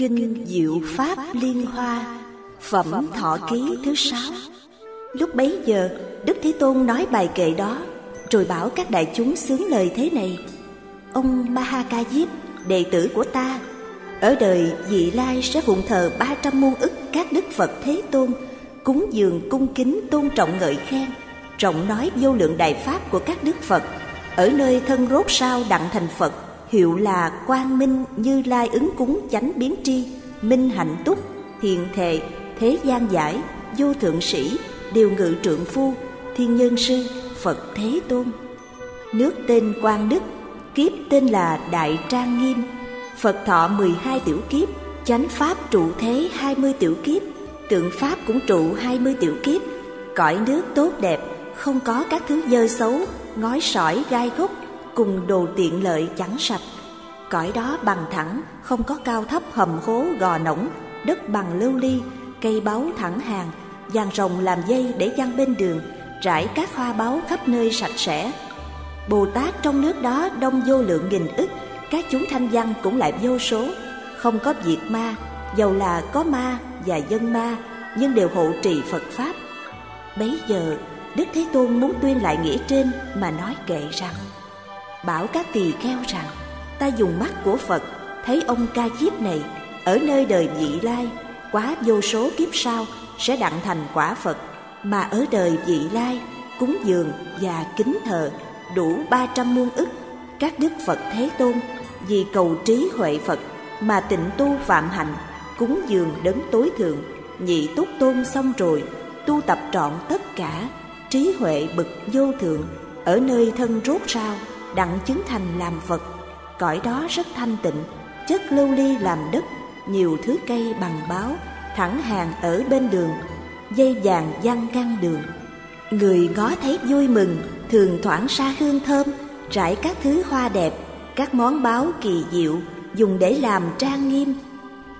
Kinh Diệu Pháp Liên Hoa Phẩm Thọ Ký thứ sáu. Lúc bấy giờ Đức Thế Tôn nói bài kệ đó Rồi bảo các đại chúng xướng lời thế này. Ông Maha Diếp Đệ tử của ta Ở đời vị lai sẽ phụng thờ ba trăm muôn ức các đức Phật Thế Tôn Cúng dường cung kính tôn trọng ngợi khen Trọng nói vô lượng đại pháp của các đức Phật Ở nơi thân rốt sao đặng thành Phật hiệu là quang minh như lai ứng cúng chánh biến tri, minh hạnh túc thiện thệ, thế gian giải, vô thượng sĩ, điều ngự trượng phu, thiên nhân sư, phật thế tôn. Nước tên quang đức, kiếp tên là đại trang nghiêm. Phật thọ 12 tiểu kiếp, chánh pháp trụ thế 20 tiểu kiếp, tượng pháp cũng trụ 20 tiểu kiếp. Cõi nước tốt đẹp, không có các thứ dơ xấu, ngói sỏi gai gốc cùng đồ tiện lợi chẳng sạch. Cõi đó bằng thẳng, không có cao thấp hầm hố gò nổng đất bằng lưu ly, cây báu thẳng hàng dàn rồng làm dây để giăng bên đường, trải các hoa báu khắp nơi sạch sẽ. Bồ tát trong nước đó đông vô lượng nghìn ức, các chúng thanh văn cũng lại vô số. Không có diệt ma, dầu là có ma và dân ma, nhưng đều hộ trì phật pháp. Bấy giờ, đức thế tôn muốn tuyên lại nghĩa trên mà nói kệ rằng bảo các tỳ kheo rằng, ta dùng mắt của phật, thấy ông ca diếp này ở nơi đời vị lai, quá vô số kiếp sau sẽ đặng thành quả phật, mà ở đời vị lai, cúng dường và kính thờ đủ ba trăm muôn ức các đức phật thế tôn vì cầu trí huệ phật mà tịnh tu phạm hạnh, cúng dường đấng tối thượng, nhị túc tôn xong rồi, tu tập trọn tất cả trí huệ bực vô thượng ở nơi thân rốt rao đặng chứng thành làm phật, cõi đó rất thanh tịnh, chất lưu ly làm đất, nhiều thứ cây bằng báo, thẳng hàng ở bên đường, dây vàng văng căng đường. Người ngó thấy vui mừng, thường thoảng xa hương thơm, trải các thứ hoa đẹp, các món báo kỳ diệu, dùng để làm trang nghiêm.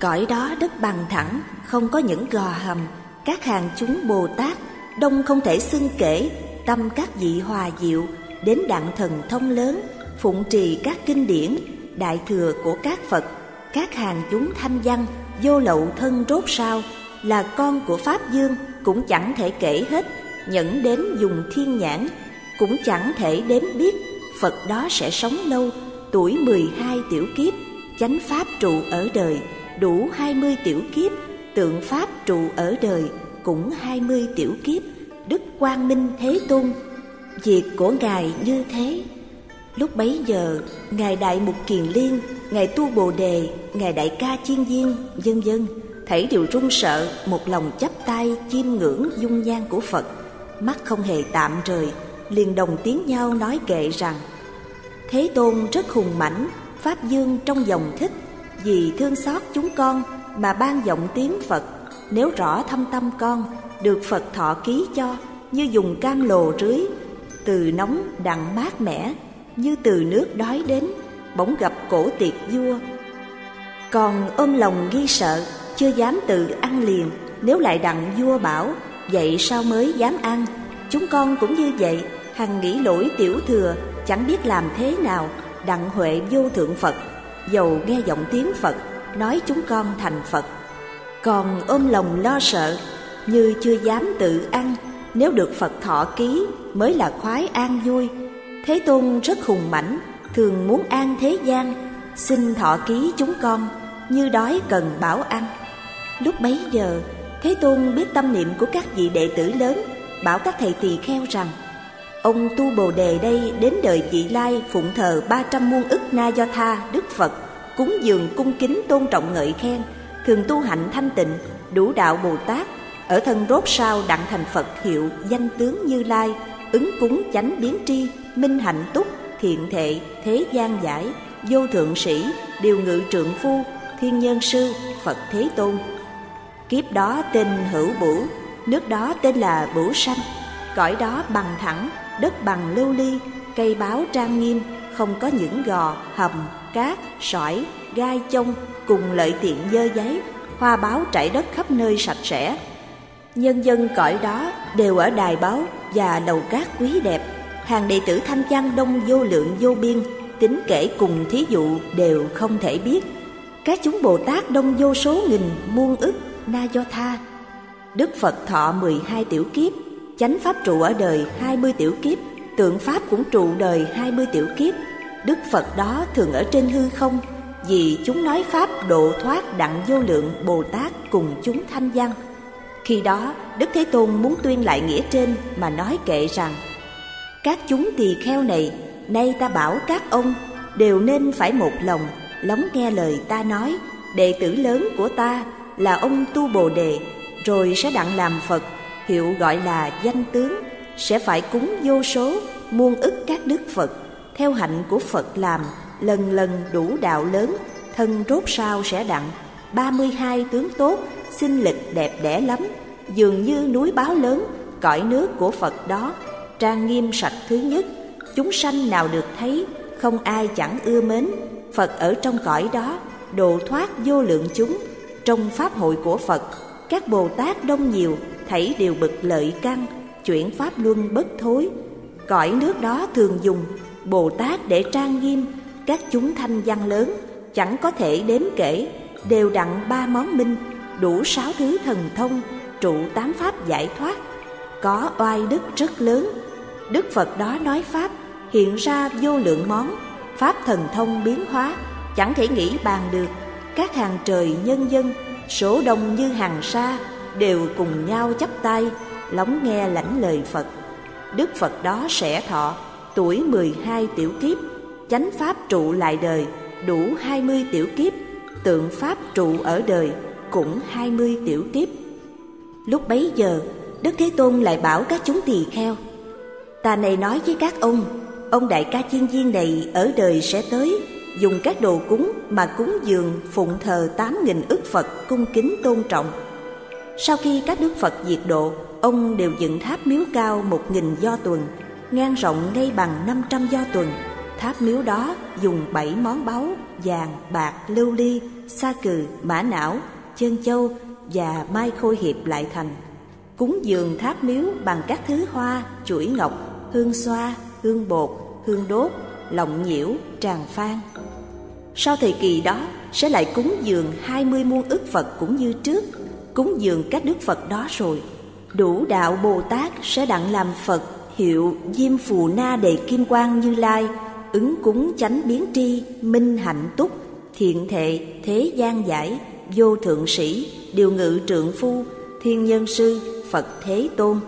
Cõi đó đất bằng thẳng, không có những gò hầm, các hàng chúng bồ tát, đông không thể xưng kể, tâm các vị hòa diệu đến đặng thần thông lớn, phụng trì các kinh điển, đại thừa của các phật, các hàng chúng thanh văn, vô lậu thân rốt sao, là con của pháp dương cũng chẳng thể kể hết, nhẫn đến dùng thiên nhãn, cũng chẳng thể đếm biết phật đó sẽ sống lâu, tuổi mười hai tiểu kiếp, chánh pháp trụ ở đời, đủ hai mươi tiểu kiếp, tượng pháp trụ ở đời cũng hai mươi tiểu kiếp, đức quang minh thế tôn việc của ngài như thế. Lúc bấy giờ, Ngài Đại Mục Kiền Liên, Ngài Tu Bồ Đề, Ngài Đại Ca Chiên Viên, vân vân thảy đều run sợ, một lòng chắp tay chiêm ngưỡng dung nhan của Phật, mắt không hề tạm rời, liền đồng tiếng nhau nói kệ rằng Thế Tôn rất hùng mãnh, Pháp Dương trong dòng thích, vì thương xót chúng con mà ban giọng tiếng Phật, nếu rõ thâm tâm con, được Phật thọ ký cho, như dùng cam lồ rưới, từ nóng đặng mát mẻ, như từ nước đói đến bỗng gặp cổ tiệc vua. Còn ôm lòng ghi sợ chưa dám tự ăn liền nếu lại đặng vua bảo vậy sao mới dám ăn? Chúng con cũng như vậy hằng nghĩ lỗi tiểu thừa chẳng biết làm thế nào đặng huệ vô thượng phật dầu nghe giọng tiếng phật nói chúng con thành phật. Còn ôm lòng lo sợ như chưa dám tự ăn nếu được phật thọ ký mới là khoái an vui Thế Tôn rất hùng mãnh, thường muốn an thế gian, xin thọ ký chúng con, như đói cần bảo ăn. Lúc bấy giờ, Thế Tôn biết tâm niệm của các vị đệ tử lớn, bảo các thầy tỳ kheo rằng, Ông Tu Bồ Đề đây đến đời vị lai phụng thờ ba trăm muôn ức na do tha Đức Phật, cúng dường cung kính tôn trọng ngợi khen, thường tu hạnh thanh tịnh, đủ đạo Bồ Tát, ở thân rốt sao đặng thành Phật hiệu danh tướng Như Lai, ứng cúng chánh biến tri, minh hạnh túc, thiện thệ, thế gian giải, vô thượng sĩ, điều ngự trượng phu, thiên nhân sư, Phật Thế Tôn. Kiếp đó tên Hữu Bửu, nước đó tên là Bửu Sanh, cõi đó bằng thẳng, đất bằng lưu ly, cây báo trang nghiêm, không có những gò, hầm, cát, sỏi, gai chông cùng lợi tiện dơ giấy, hoa báo trải đất khắp nơi sạch sẽ. Nhân dân cõi đó đều ở đài báo và lầu cát quý đẹp, hàng đệ tử thanh văn đông vô lượng vô biên, tính kể cùng thí dụ đều không thể biết. Các chúng Bồ Tát đông vô số nghìn muôn ức na do tha. Đức Phật thọ 12 tiểu kiếp, chánh pháp trụ ở đời 20 tiểu kiếp, tượng pháp cũng trụ đời 20 tiểu kiếp. Đức Phật đó thường ở trên hư không, vì chúng nói pháp độ thoát đặng vô lượng Bồ Tát cùng chúng thanh văn. Khi đó, Đức Thế Tôn muốn tuyên lại nghĩa trên mà nói kệ rằng Các chúng tỳ kheo này, nay ta bảo các ông đều nên phải một lòng lắng nghe lời ta nói. Đệ tử lớn của ta là ông tu bồ đề rồi sẽ đặng làm phật hiệu gọi là danh tướng sẽ phải cúng vô số muôn ức các đức phật theo hạnh của phật làm lần lần đủ đạo lớn thân rốt sao sẽ đặng ba mươi hai tướng tốt sinh lịch đẹp đẽ lắm, dường như núi báo lớn, cõi nước của phật đó, trang nghiêm sạch thứ nhất. Chúng sanh nào được thấy, không ai chẳng ưa mến. Phật ở trong cõi đó độ thoát vô lượng chúng. Trong pháp hội của Phật, các Bồ Tát đông nhiều thảy đều bực lợi căn, chuyển pháp luân bất thối. Cõi nước đó thường dùng, Bồ Tát để trang nghiêm, các chúng thanh văn lớn, chẳng có thể đếm kể, đều đặn ba món minh đủ sáu thứ thần thông, trụ tám pháp giải thoát. Có oai đức rất lớn. Đức phật đó nói pháp, hiện ra vô lượng món. Pháp thần thông biến hóa, chẳng thể nghĩ bàn được. Các hàng trời nhân dân, số đông như hàng sa, đều cùng nhau chắp tay, lắng nghe lãnh lời phật. Đức phật đó sẽ thọ, tuổi mười hai tiểu kiếp. Chánh pháp trụ lại đời, đủ hai mươi tiểu kiếp. Tượng pháp trụ ở đời cũng hai mươi tiểu kiếp lúc bấy giờ đức thế tôn lại bảo các chúng tỳ kheo ta này nói với các ông ông đại ca chiên viên này ở đời sẽ tới dùng các đồ cúng mà cúng dường phụng thờ tám nghìn ức Phật cung kính tôn trọng. Sau khi các đức Phật diệt độ, ông đều dựng tháp miếu cao một nghìn do tuần, ngang rộng ngay bằng năm trăm do tuần. Tháp miếu đó dùng bảy món báu vàng, bạc, lưu ly, sa cừ, mã não, chân châu và mai khôi hiệp lại thành. Cúng dường tháp miếu bằng các thứ hoa, chuỗi ngọc, hương xoa, hương bột, hương đốt, lọng nhiễu, tràng phan. Sau thời kỳ đó sẽ lại cúng dường hai mươi muôn ức Phật cũng như trước, cúng dường các đức Phật đó rồi. Đủ đạo Bồ Tát sẽ đặng làm Phật hiệu Diêm Phù Na Đề Kim Quang Như Lai, ứng cúng chánh biến tri, minh hạnh túc, thiện thệ, thế gian giải, vô thượng sĩ, điều ngự trượng phu, thiên nhân sư, Phật Thế Tôn.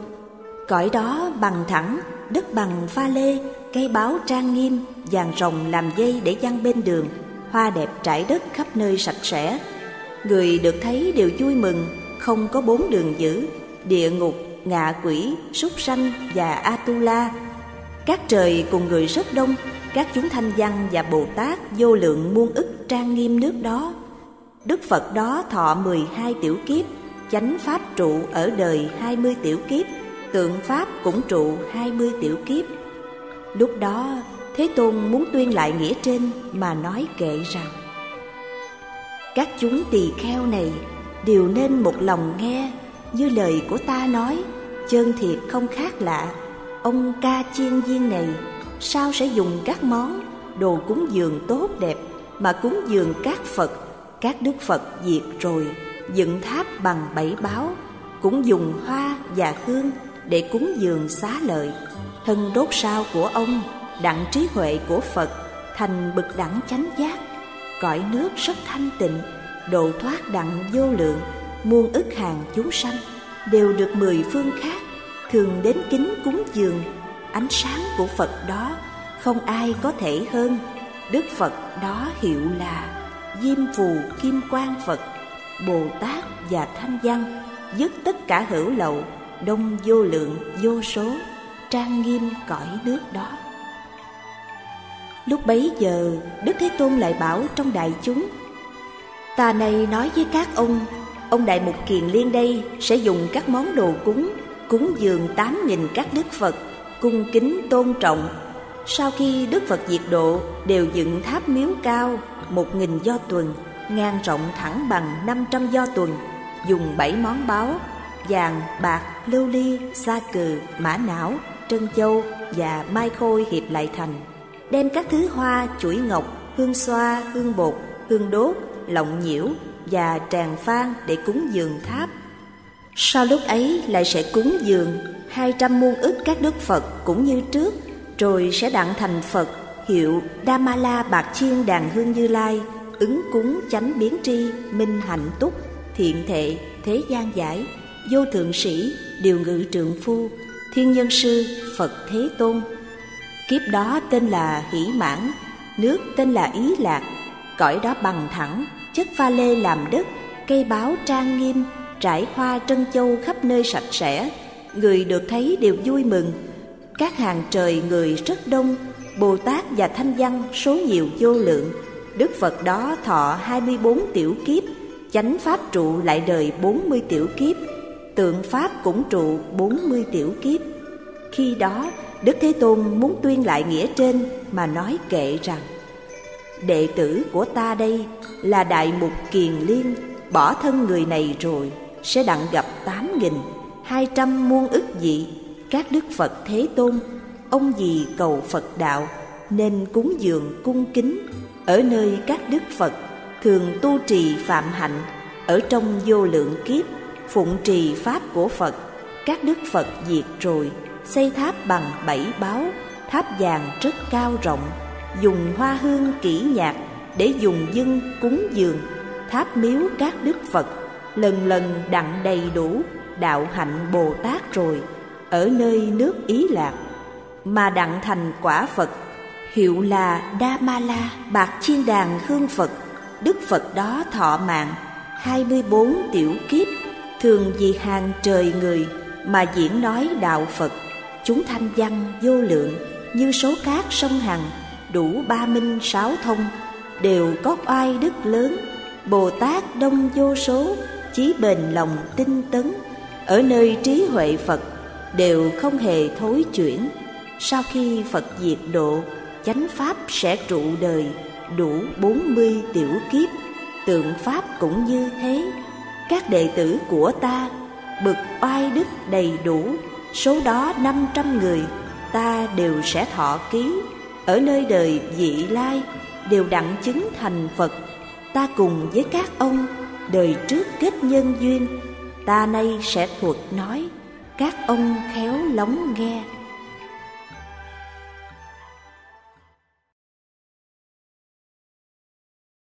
Cõi đó bằng thẳng, đất bằng pha lê, cây báo trang nghiêm, vàng rồng làm dây để giăng bên đường, hoa đẹp trải đất khắp nơi sạch sẽ. Người được thấy đều vui mừng, không có bốn đường dữ, địa ngục, ngạ quỷ, súc sanh và Atula. Các trời cùng người rất đông, các chúng thanh văn và Bồ Tát vô lượng muôn ức trang nghiêm nước đó. Đức Phật đó thọ mười hai tiểu kiếp, chánh pháp trụ ở đời hai mươi tiểu kiếp, tượng pháp cũng trụ hai mươi tiểu kiếp. Lúc đó Thế Tôn muốn tuyên lại nghĩa trên mà nói kệ rằng Các chúng tỳ kheo này đều nên một lòng nghe Như lời của ta nói Chân thiệt không khác lạ Ông ca chiên viên này Sao sẽ dùng các món Đồ cúng dường tốt đẹp Mà cúng dường các Phật các Đức Phật diệt rồi Dựng tháp bằng bảy báo Cũng dùng hoa và hương Để cúng dường xá lợi. Thân đốt sao của ông đặng trí huệ của Phật thành bực đẳng chánh giác, cõi nước rất thanh tịnh, độ thoát đặng vô lượng, muôn ức hàng chúng sanh đều được mười phương khác thường đến kính cúng dường. Ánh sáng của Phật đó không ai có thể hơn. Đức Phật đó hiệu là Diêm Phù Kim Quang Phật Bồ Tát và Thanh Văn dứt tất cả hữu lậu đông vô lượng vô số trang nghiêm cõi nước đó Lúc bấy giờ Đức Thế Tôn lại bảo trong đại chúng Ta này nói với các ông, ông Đại Mục Kiền Liên đây sẽ dùng các món đồ cúng, cúng dường tám nghìn các đức Phật, cung kính tôn trọng. Sau khi Đức Phật diệt độ đều dựng tháp miếu cao một nghìn do tuần, ngang rộng thẳng bằng năm trăm do tuần, dùng bảy món báo vàng, bạc, lưu ly, sa cừ, mã não, trân châu và mai khôi hiệp lại thành. Đem các thứ hoa, chuỗi ngọc, hương xoa, hương bột, hương đốt, lọng nhiễu và tràng phan để cúng dường tháp. Sau lúc ấy lại sẽ cúng dường hai trăm muôn ức các đức Phật cũng như trước, rồi sẽ đặng thành Phật hiệu Damala Bạc Chiên Đàn Hương Như Lai, ứng cúng chánh biến tri, minh hạnh túc, thiện thệ, thế gian giải, vô thượng sĩ, điều ngự trượng phu, thiên nhân sư, Phật Thế Tôn. Kiếp đó tên là Hỷ Mãn, nước tên là Ý Lạc, cõi đó bằng thẳng, chất pha lê làm đất, cây báo trang nghiêm, trải hoa trân châu khắp nơi sạch sẽ, người được thấy đều vui mừng. Các hàng trời người rất đông, Bồ Tát và Thanh Văn số nhiều vô lượng. Đức Phật đó thọ 24 tiểu kiếp, chánh pháp trụ lại đời 40 tiểu kiếp, tượng pháp cũng trụ 40 tiểu kiếp. Khi đó, Đức Thế Tôn muốn tuyên lại nghĩa trên mà nói kệ rằng Đệ tử của ta đây là Đại Mục Kiền Liên Bỏ thân người này rồi sẽ đặng gặp tám nghìn hai trăm muôn ức vị các Đức Phật Thế Tôn, Ông gì cầu Phật đạo Nên cúng dường cung kính. Ở nơi các Đức Phật Thường tu trì phạm hạnh, Ở trong vô lượng kiếp, Phụng trì Pháp của Phật, Các Đức Phật diệt rồi, Xây tháp bằng bảy báo, Tháp vàng rất cao rộng, dùng hoa hương kỹ nhạc để dùng dân cúng dường. Tháp miếu các đức phật lần lần đặng đầy đủ đạo hạnh bồ tát rồi ở nơi nước ý lạc, mà đặng thành quả phật, hiệu là đa ma la bạc chiên đàn hương phật, đức phật đó thọ mạng, hai mươi bốn tiểu kiếp, thường vì hàng trời người mà diễn nói đạo phật. Chúng thanh văn vô lượng, như số cát sông hằng, đủ ba minh sáu thông, đều có oai đức lớn. Bồ tát đông vô số, chí bền lòng tinh tấn, ở nơi trí huệ phật đều không hề thối chuyển. Sau khi phật diệt độ chánh pháp sẽ trụ đời đủ bốn mươi tiểu kiếp. Tượng pháp cũng như thế. Các đệ tử của ta bực oai đức đầy đủ. Số đó năm trăm người ta đều sẽ thọ ký. Ở nơi đời vị lai đều đặng chứng thành Phật. Ta cùng với các ông đời trước kết nhân duyên, ta nay sẽ thuật nói, các ông khéo lóng nghe.